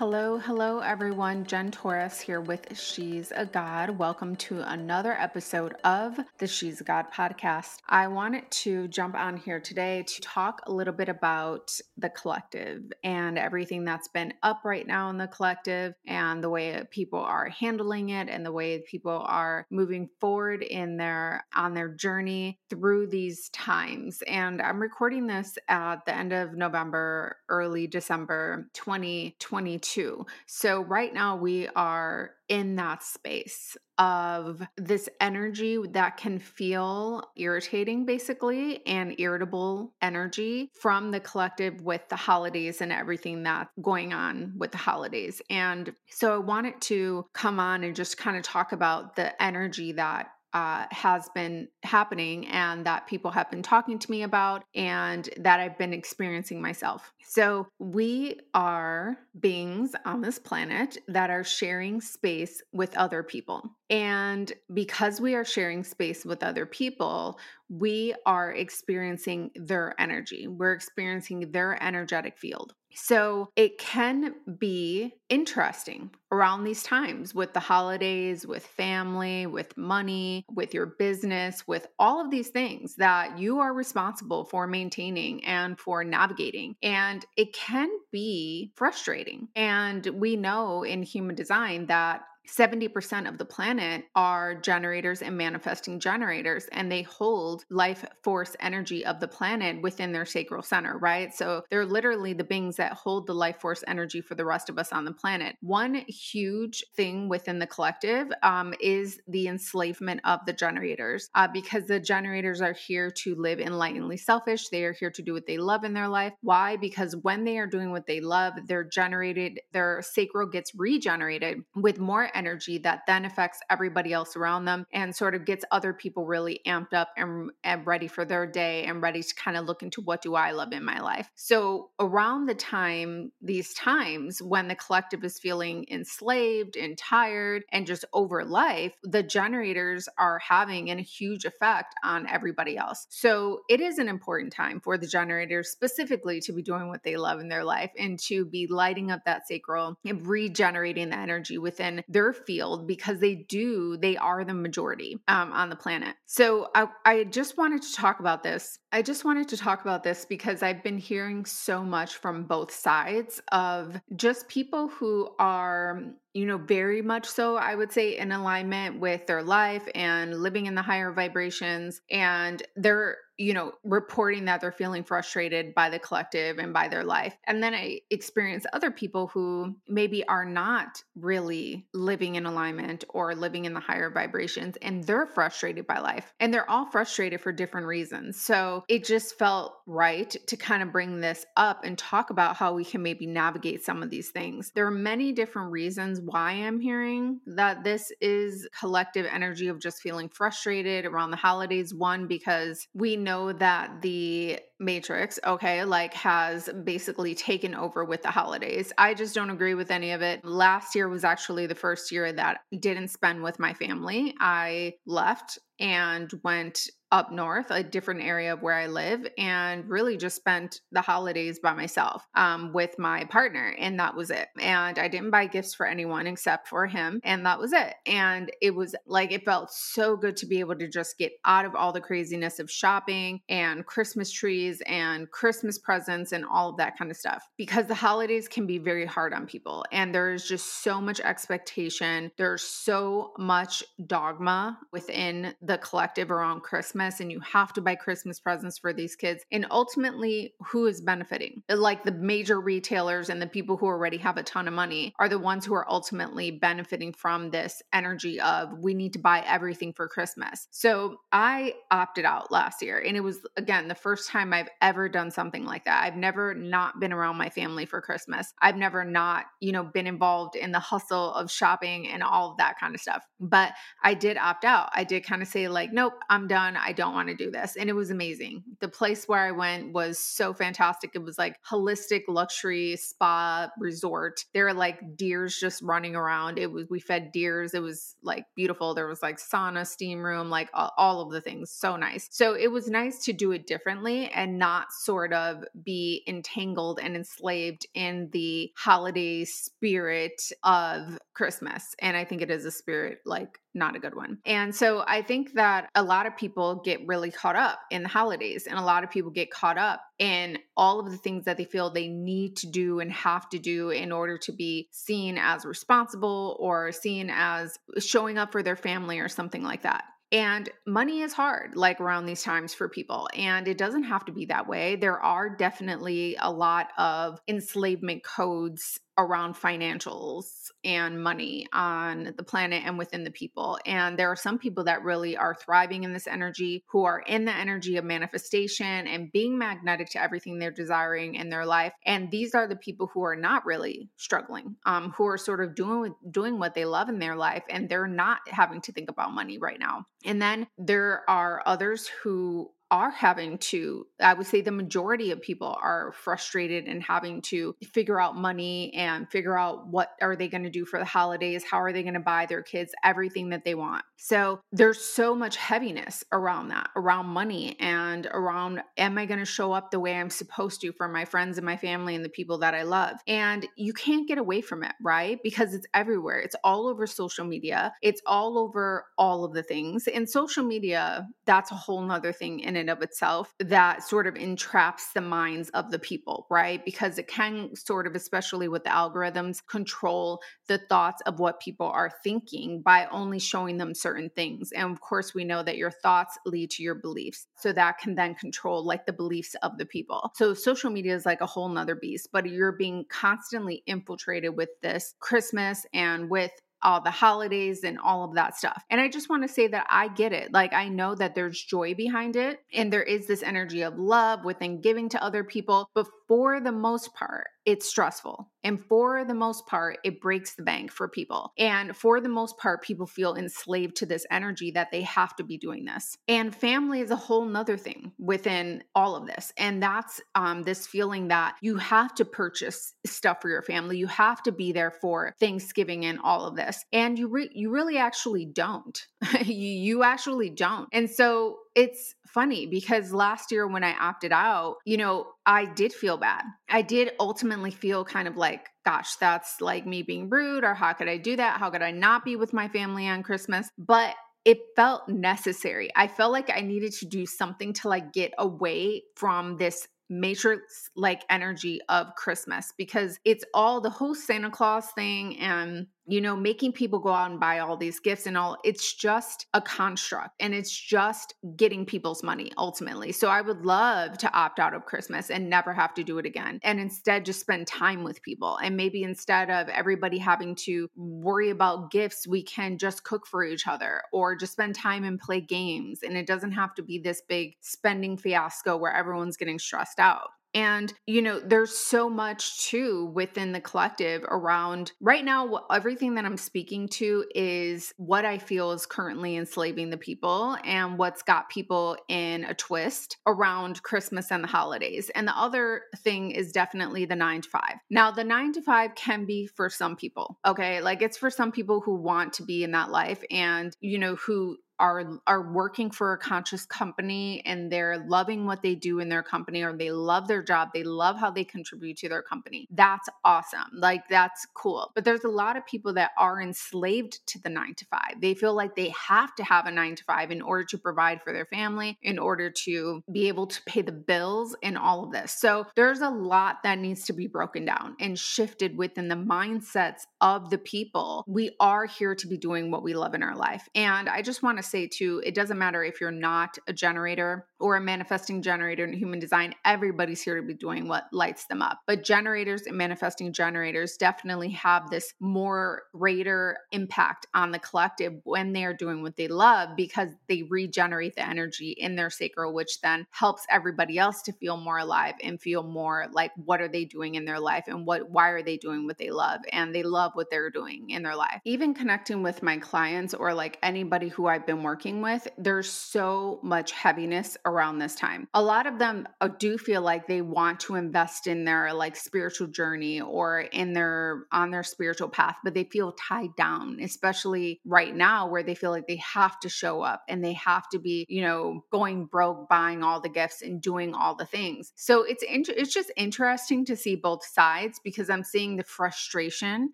Hello, hello everyone. Jen Torres here with She's a God. Welcome to another episode of the She's a God podcast. I wanted to jump on here today to talk a little bit about the collective and everything that's been up right now in the collective and the way people are handling it and the way people are moving forward in their on their journey through these times. And I'm recording this at the end of November, early December 2022 too. So, right now, we are in that space of this energy that can feel irritating, basically, and irritable energy from the collective with the holidays and everything that's going on with the holidays. And so, I wanted to come on and just kind of talk about the energy that uh, has been happening and that people have been talking to me about and that I've been experiencing myself. So, we are beings on this planet that are sharing space with other people. And because we are sharing space with other people, we are experiencing their energy. We're experiencing their energetic field. So it can be interesting around these times with the holidays, with family, with money, with your business, with all of these things that you are responsible for maintaining and for navigating. And it can be frustrating. And we know in human design that 70% of the planet are generators and manifesting generators, and they hold life force energy of the planet within their sacral center, right? So they're literally the beings that hold the life force energy for the rest of us on the planet. One huge thing within the collective um, is the enslavement of the generators, uh, because the generators are here to live enlightenedly selfish. They are here to do what they love in their life. Why? Because when they are doing what they love, they're generated, their sacral gets regenerated with more energy that then affects everybody else around them and sort of gets other people really amped up and, and ready for their day and ready to kind of look into what do I love in my life. So around the time, these times when the collective is feeling enslaved and tired and just over life, the generators are having a huge effect on everybody else. So it is an important time for the generators specifically to be doing what they love in their life and to be lighting up that sacral and regenerating the energy within their their field because they do, they are the majority um, on the planet. So I, I just wanted to talk about this. I just wanted to talk about this because I've been hearing so much from both sides of just people who are you know, very much so, I would say, in alignment with their life and living in the higher vibrations. And they're, you know, reporting that they're feeling frustrated by the collective and by their life. And then I experience other people who maybe are not really living in alignment or living in the higher vibrations and they're frustrated by life. And they're all frustrated for different reasons. So it just felt right to kind of bring this up and talk about how we can maybe navigate some of these things. There are many different reasons why I'm hearing that this is collective energy of just feeling frustrated around the holidays. One, because we know that the Matrix, okay, like has basically taken over with the holidays. I just don't agree with any of it. Last year was actually the first year that I didn't spend with my family. I left and went up north, a different area of where I live, and really just spent the holidays by myself um, with my partner. And that was it. And I didn't buy gifts for anyone except for him. And that was it. And it was like, it felt so good to be able to just get out of all the craziness of shopping and Christmas trees and Christmas presents and all of that kind of stuff. Because the holidays can be very hard on people. And there's just so much expectation. There's so much dogma within the collective around Christmas. And you have to buy Christmas presents for these kids. And ultimately, who is benefiting? Like the major retailers and the people who already have a ton of money are the ones who are ultimately benefiting from this energy of we need to buy everything for Christmas. So I opted out last year. And it was, again, the first time I've ever done something like that. I've never not been around my family for Christmas. I've never not, you know, been involved in the hustle of shopping and all of that kind of stuff. But I did opt out. I did kind of say, like, nope, I'm done. Don't want to do this. And it was amazing. The place where I went was so fantastic. It was like holistic luxury spa resort. There were like deers just running around. It was, we fed deers. It was like beautiful. There was like sauna, steam room, like all, all of the things. So nice. So it was nice to do it differently and not sort of be entangled and enslaved in the holiday spirit of Christmas. And I think it is a spirit like not a good one. And so I think that a lot of people get really caught up in the holidays, and a lot of people get caught up in all of the things that they feel they need to do and have to do in order to be seen as responsible or seen as showing up for their family or something like that. And money is hard, like around these times for people. And it doesn't have to be that way. There are definitely a lot of enslavement codes around financials and money on the planet and within the people. And there are some people that really are thriving in this energy, who are in the energy of manifestation and being magnetic to everything they're desiring in their life. And these are the people who are not really struggling, um, who are sort of doing doing what they love in their life, and they're not having to think about money right now. And then there are others who are having to i would say the majority of people are frustrated and having to figure out money and figure out what are they going to do for the holidays how are they going to buy their kids everything that they want. So there's so much heaviness around that around money and around am i going to show up the way i'm supposed to for my friends and my family and the people that i love? And you can't get away from it right? Because it's everywhere. It's all over social media. It's all over all of the things. And social media that's a whole nother thing in and of itself that sort of entraps the minds of the people, right? Because it can sort of, especially with the algorithms, control the thoughts of what people are thinking by only showing them certain things. And of course, we know that your thoughts lead to your beliefs. So that can then control like the beliefs of the people. So social media is like a whole nother beast, but you're being constantly infiltrated with this Christmas and with all the holidays and all of that stuff. And I just want to say that I get it. Like, I know that there's joy behind it and there is this energy of love within giving to other people. But for the most part, it's stressful. And for the most part, it breaks the bank for people. And for the most part, people feel enslaved to this energy that they have to be doing this. And family is a whole nother thing within all of this. And that's um, this feeling that you have to purchase stuff for your family. You have to be there for Thanksgiving and all of this. And you re- you really actually don't. you, you actually don't. And so it's funny because last year when I opted out, you know, I did feel bad. I did ultimately feel kind of like, gosh, that's like me being rude, or how could I do that? How could I not be with my family on Christmas? But it felt necessary. I felt like I needed to do something to like get away from this matrix like energy of Christmas because it's all the whole Santa Claus thing and you know, making people go out and buy all these gifts and all, it's just a construct and it's just getting people's money ultimately. So I would love to opt out of Christmas and never have to do it again and instead just spend time with people. And maybe instead of everybody having to worry about gifts, we can just cook for each other or just spend time and play games. And it doesn't have to be this big spending fiasco where everyone's getting stressed out. And, you know, there's so much too within the collective around right now, everything that I'm speaking to is what I feel is currently enslaving the people and what's got people in a twist around Christmas and the holidays. And the other thing is definitely the nine to five. Now, the nine to five can be for some people, okay? Like it's for some people who want to be in that life and, you know, who are are working for a conscious company and they're loving what they do in their company or they love their job, they love how they contribute to their company. That's awesome. Like that's cool. But there's a lot of people that are enslaved to the 9 to 5. They feel like they have to have a 9 to 5 in order to provide for their family, in order to be able to pay the bills and all of this. So there's a lot that needs to be broken down and shifted within the mindsets of the people. We are here to be doing what we love in our life. And I just want to say too, it doesn't matter if you're not a generator or a manifesting generator in human design, everybody's here to be doing what lights them up. But generators and manifesting generators definitely have this more greater impact on the collective when they are doing what they love because they regenerate the energy in their sacral, which then helps everybody else to feel more alive and feel more like what are they doing in their life and what why are they doing what they love and they love what they're doing in their life. Even connecting with my clients or like anybody who I've been working with, there's so much heaviness around this time. A lot of them uh, do feel like they want to invest in their like spiritual journey or in their on their spiritual path, but they feel tied down, especially right now where they feel like they have to show up and they have to be, you know, going broke buying all the gifts and doing all the things. So it's inter- it's just interesting to see both sides because I'm seeing the frustration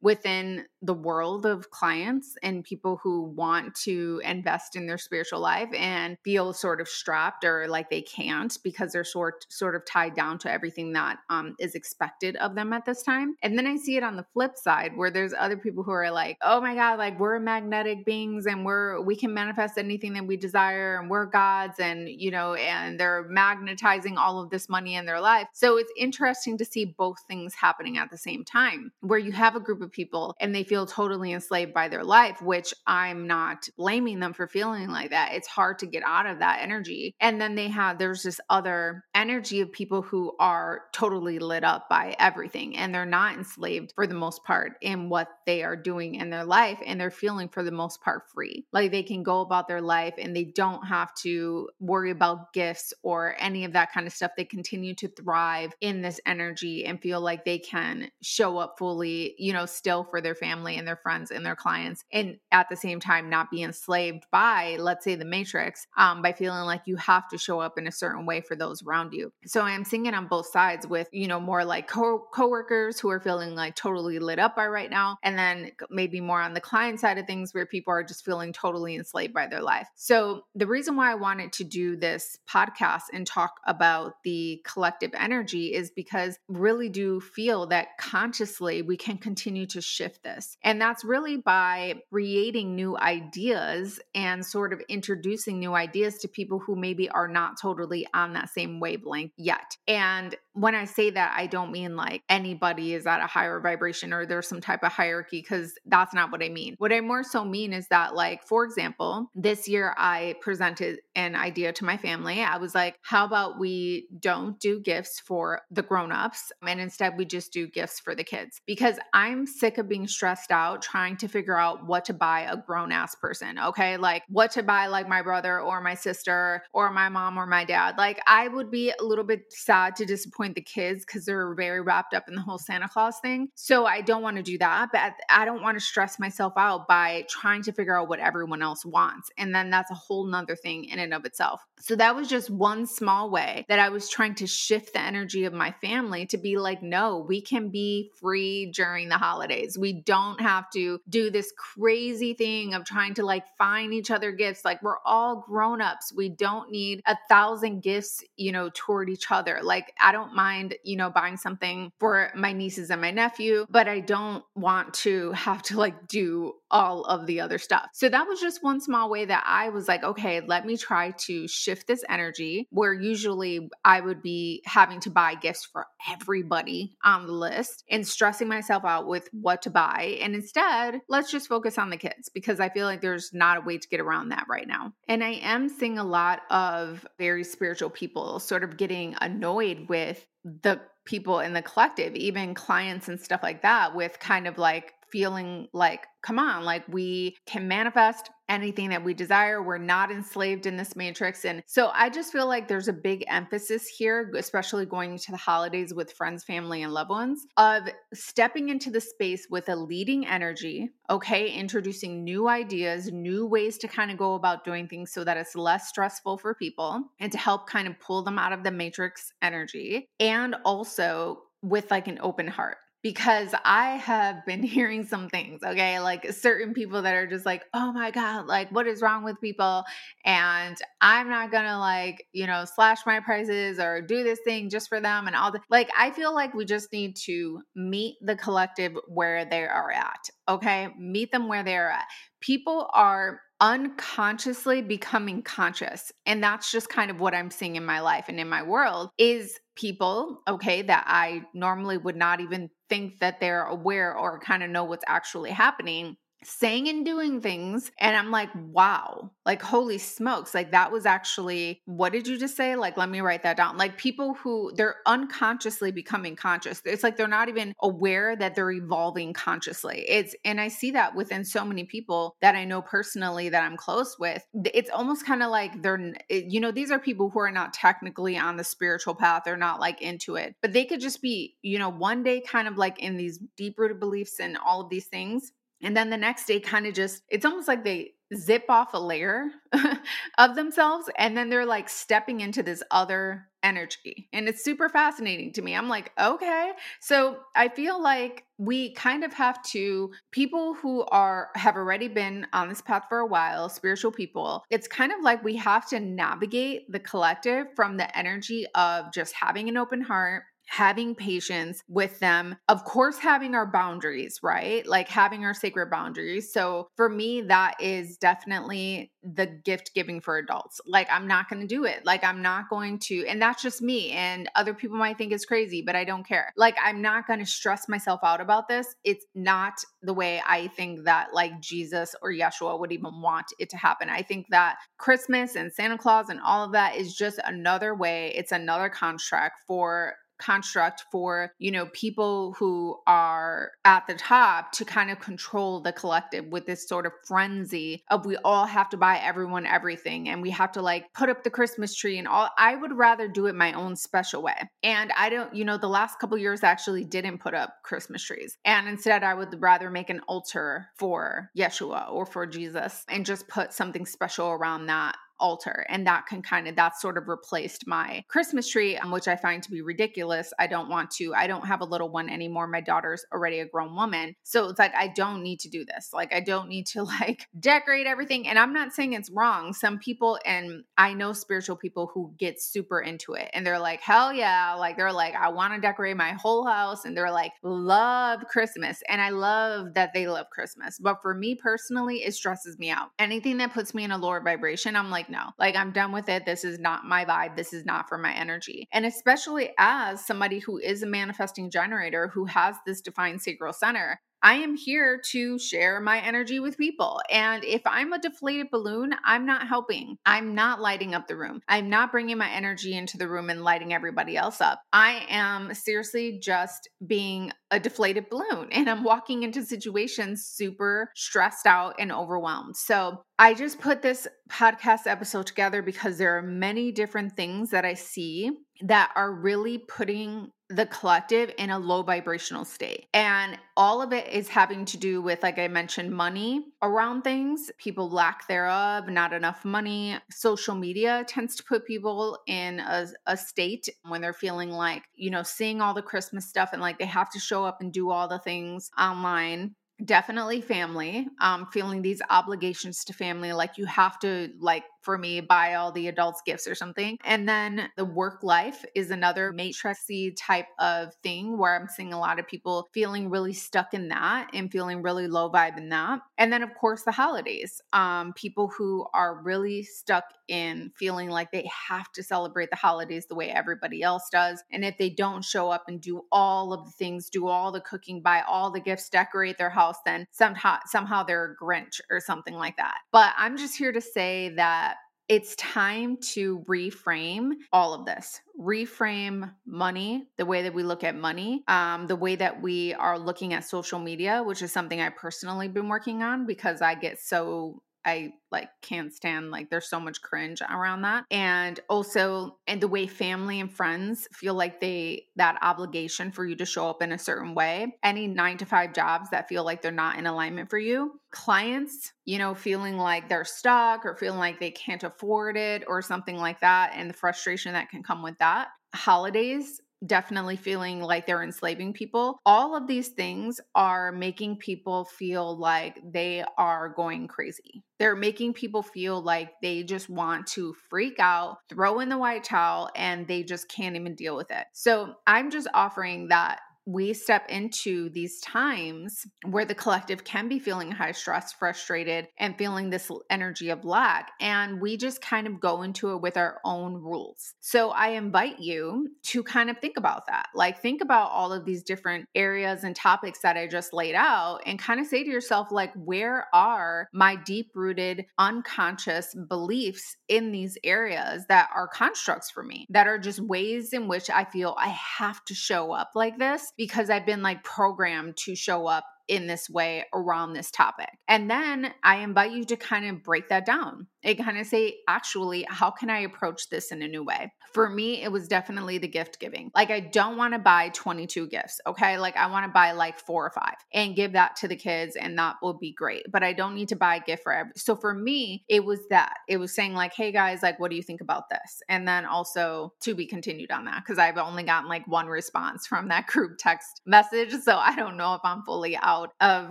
within the world of clients and people who want to invest in their spiritual life and feel sort of strapped or like they can't because they're sort sort of tied down to everything that um, is expected of them at this time. And then I see it on the flip side where there's other people who are like, "Oh my god, like we're magnetic beings and we're we can manifest anything that we desire and we're gods and you know and they're magnetizing all of this money in their life." So it's interesting to see both things happening at the same time where you have a group of people and they feel totally enslaved by their life, which I'm not blaming them for feeling like that. It's hard to get out of that energy. And they have, there's this other energy of people who are totally lit up by everything and they're not enslaved for the most part in what they are doing in their life and they're feeling for the most part free. Like they can go about their life and they don't have to worry about gifts or any of that kind of stuff. They continue to thrive in this energy and feel like they can show up fully, you know, still for their family and their friends and their clients and at the same time not be enslaved by let's say the matrix um, by feeling like you have to show up in a certain way for those around you. So i'm seeing it on both sides with you know more like co- coworkers who are feeling like totally lit up by right now and then maybe more on the client side of things where people are just feeling totally enslaved by their life. So the reason why i wanted to do this podcast and talk about the collective energy is because really do feel that consciously we can continue to shift this. And that's really by creating new ideas and sort of introducing new ideas to people who maybe are not totally on that same wavelength yet. And when I say that, I don't mean like anybody is at a higher vibration or there's some type of hierarchy, because that's not what I mean. What I more so mean is that, like, for example, this year I presented an idea to my family. I was like, how about we don't do gifts for the grown-ups and instead we just do gifts for the kids? Because I'm sick of being stressed out trying to figure out what to buy a grown-ass person. Okay. Like what to buy like my brother or my sister or my mom or my dad. Like I would be a little bit sad to disappoint disappoint the kids because they're very wrapped up in the whole Santa Claus thing. So I don't want to do that. But I don't want to stress myself out by trying to figure out what everyone else wants. And then that's a whole nother thing in and of itself. So that was just one small way that I was trying to shift the energy of my family to be like, no, we can be free during the holidays. We don't have to do this crazy thing of trying to like find each other gifts. Like we're all grown ups. We don't need a thousand gifts, you know, toward each other. Like I don't mind, you know, buying something for my nieces and my nephew, but I don't want to have to like do all of the other stuff. So that was just one small way that I was like, okay, let me try to shift this energy where usually I would be having to buy gifts for everybody on the list and stressing myself out with what to buy. And instead, let's just focus on the kids because I feel like there's not a way to get around that right now. And I am seeing a lot of very spiritual people sort of getting annoyed with the people in the collective, even clients and stuff like that, with kind of like feeling like, come on, like we can manifest anything that we desire. We're not enslaved in this matrix. And so I just feel like there's a big emphasis here, especially going into the holidays with friends, family, and loved ones, of stepping into the space with a leading energy, okay, introducing new ideas, new ways to kind of go about doing things so that it's less stressful for people and to help kind of pull them out of the matrix energy. And also with like an open heart because I have been hearing some things, okay? Like certain people that are just like, oh my God, like what is wrong with people? And I'm not gonna like, you know, slash my prices or do this thing just for them and all the like, I feel like we just need to meet the collective where they are at, okay? Meet them where they're at. People are unconsciously becoming conscious and that's just kind of what i'm seeing in my life and in my world is people okay that i normally would not even think that they're aware or kind of know what's actually happening saying and doing things and i'm like wow like holy smokes like that was actually what did you just say? Like let me write that down. Like people who they're unconsciously becoming conscious. It's like they're not even aware that they're evolving consciously. It's and i see that within so many people that i know personally that i'm close with. It's almost kind of like they're eh, you know these are people who are not technically on the spiritual path they're not like into it but they could just be you know one day kind of like in these deep rooted beliefs and all of these things and then the next day, kind of just, it's almost like they zip off a layer of themselves and then they're like stepping into this other energy. And it's super fascinating to me. I'm like, okay. So I feel like we kind of have to, people who are, have already been on this path for a while, spiritual people, it's kind of like we have to navigate the collective from the energy of just having an open heart having patience with them. Of course, having our boundaries, right? Like having our sacred boundaries. So for me, that is definitely the gift giving for adults. Like I'm not going to do it. Like I'm not going to, and that's just me. And other people might think it's crazy, but I don't care. Like I'm not going to stress myself out about this. It's not the way I think that like Jesus or Yeshua would even want it to happen. I think that Christmas and Santa Claus and all of that is just another way, it's another contract for construct for you know people who are at the top to kind of control the collective with this sort of frenzy of we all have to buy everyone everything and we have to like put up the christmas tree and all. I would rather do it my own special way. And i don't you know the last couple years actually didn't put up christmas trees. And instead i would rather make an altar for yeshua or for jesus and just put something special around that altar and that can kind of that sort of replaced my christmas tree um, which i find to be ridiculous. I don't want to i don't have a little one anymore. My daughter's already a grown woman. So it's like i don't need to do this. Like i don't need to like decorate everything and i'm not saying it's wrong. Some people and i know spiritual people who get super into it and they're like hell yeah. Like they're like i want to decorate my whole house and they're like love christmas and i love that they love christmas. But for me personally it stresses me out. Anything that puts me in a lower vibration i'm like like, no, like I'm done with it. This is not my vibe. This is not for my energy. And especially as somebody who is a manifesting generator who has this defined sacral center, I am here to share my energy with people. And if I'm a deflated balloon, I'm not helping. I'm not lighting up the room. I'm not bringing my energy into the room and lighting everybody else up. I am seriously just being a deflated balloon and I'm walking into situations super stressed out and overwhelmed. So I just put this podcast episode together because there are many different things that I see that are really putting the collective in a low vibrational state. And all of it is having to do with, like I mentioned, money around things, people lack thereof, not enough money. Social media tends to put people in a, a state when they're feeling like, you know, seeing all the Christmas stuff and like they have to show up and do all the things online definitely family um feeling these obligations to family like you have to like for me buy all the adults gifts or something. And then the work life is another matrixy type of thing where i'm seeing a lot of people feeling really stuck in that and feeling really low vibe in that. And then of course the holidays um people who are really stuck in feeling like they have to celebrate the holidays the way everybody else does. And if they don't show up and do all of the things do all the cooking buy all the gifts decorate their house then somehow somehow they're a Grinch or something like that. But I'm just here to say that it's time to reframe all of this reframe money the way that we look at money um, the way that we are looking at social media which is something i personally been working on because i get so I like can't stand like there's so much cringe around that. And also and the way family and friends feel like they that obligation for you to show up in a certain way. Any 9 to 5 jobs that feel like they're not in alignment for you. Clients, you know, feeling like they're stuck or feeling like they can't afford it or something like that and the frustration that can come with that. Holidays, definitely feeling like they're enslaving people. All of these things are making people feel like they are going crazy. They're making people feel like they just want to freak out, throw in the white towel, and they just can't even deal with it. So I'm just offering that we step into these times where the collective can be feeling high stress, frustrated, and feeling this energy of lack. And we just kind of go into it with our own rules. So I invite you to kind of think about that. Like, think about all of these different areas and topics that I just laid out and kind of say to yourself, like, where are my deep rooted unconscious beliefs in these areas that are constructs for me, that are just ways in which I feel I have to show up like this? Because I've been like programmed to show up in this way around this topic. And then I invite you to kind of break that down and kind of say, actually, how can I approach this in a new way? For me, it was definitely the gift giving. Like, I don't want to buy 22 gifts, okay? Like, I want to buy like four or five and give that to the kids, and that will be great. But I don't need to buy a gift for every. So for me, it was that. It was saying, like, hey guys, like, what do you think about this? And then also to be continued on that because I've only gotten like one response from that group text message. So I don't know if I'm fully out out of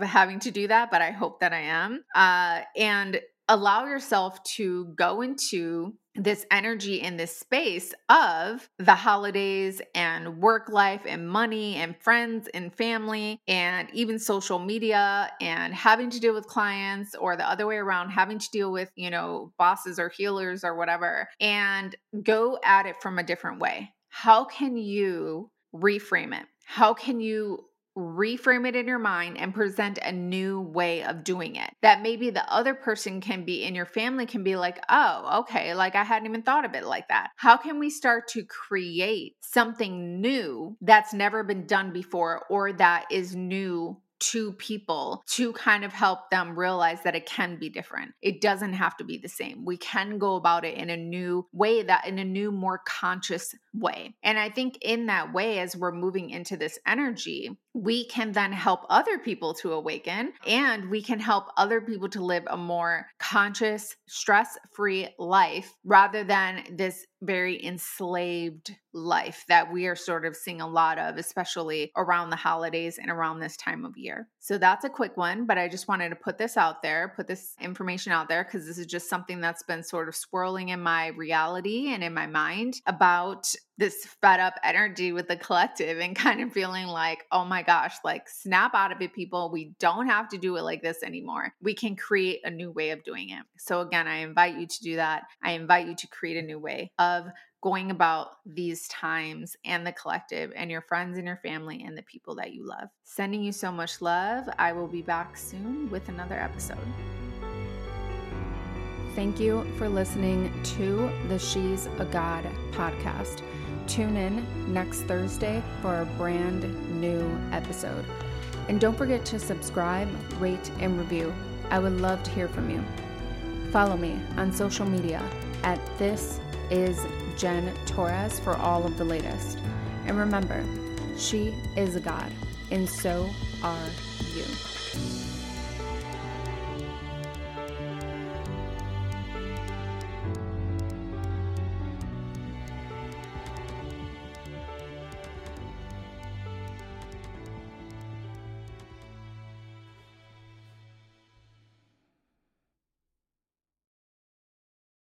having to do that, but I hope that I am. Uh, and allow yourself to go into this energy in this space of the holidays and work life and money and friends and family and even social media and having to deal with clients or the other way around having to deal with you know bosses or healers or whatever and go at it from a different way how can you reframe it how can you reframe it in your mind and present a new way of doing it that maybe the other person can be in your family can be like oh okay like i hadn't even thought of it like that how can we start to create something new that's never been done before or that is new to people to kind of help them realize that it can be different. It doesn't have to be the same. We can go about it in a new way that in a new more conscious way. And I think in that way as we're moving into this energy, we can then help other people to awaken and we can help other people to live a more conscious, stress free life rather than this very enslaved life that we are sort of seeing a lot of, especially around the holidays and around this time of year. So that's a quick one, but I just wanted to put this out there, put this information out there, because this is just something that's been sort of swirling in my reality and in my mind about this fed up energy with the collective and kind of feeling like, oh my gosh, like snap out of it, people. We don't have to do it like this anymore. We can create a new way of doing it. So, again, I invite you to do that. I invite you to create a new way of going about these times and the collective and your friends and your family and the people that you love. Sending you so much love. I will be back soon with another episode. Thank you for listening to the She's a God podcast. Tune in next Thursday for a brand new episode. And don't forget to subscribe, rate, and review. I would love to hear from you. Follow me on social media at This Is Jen Torres for all of the latest. And remember, she is a God, and so are you.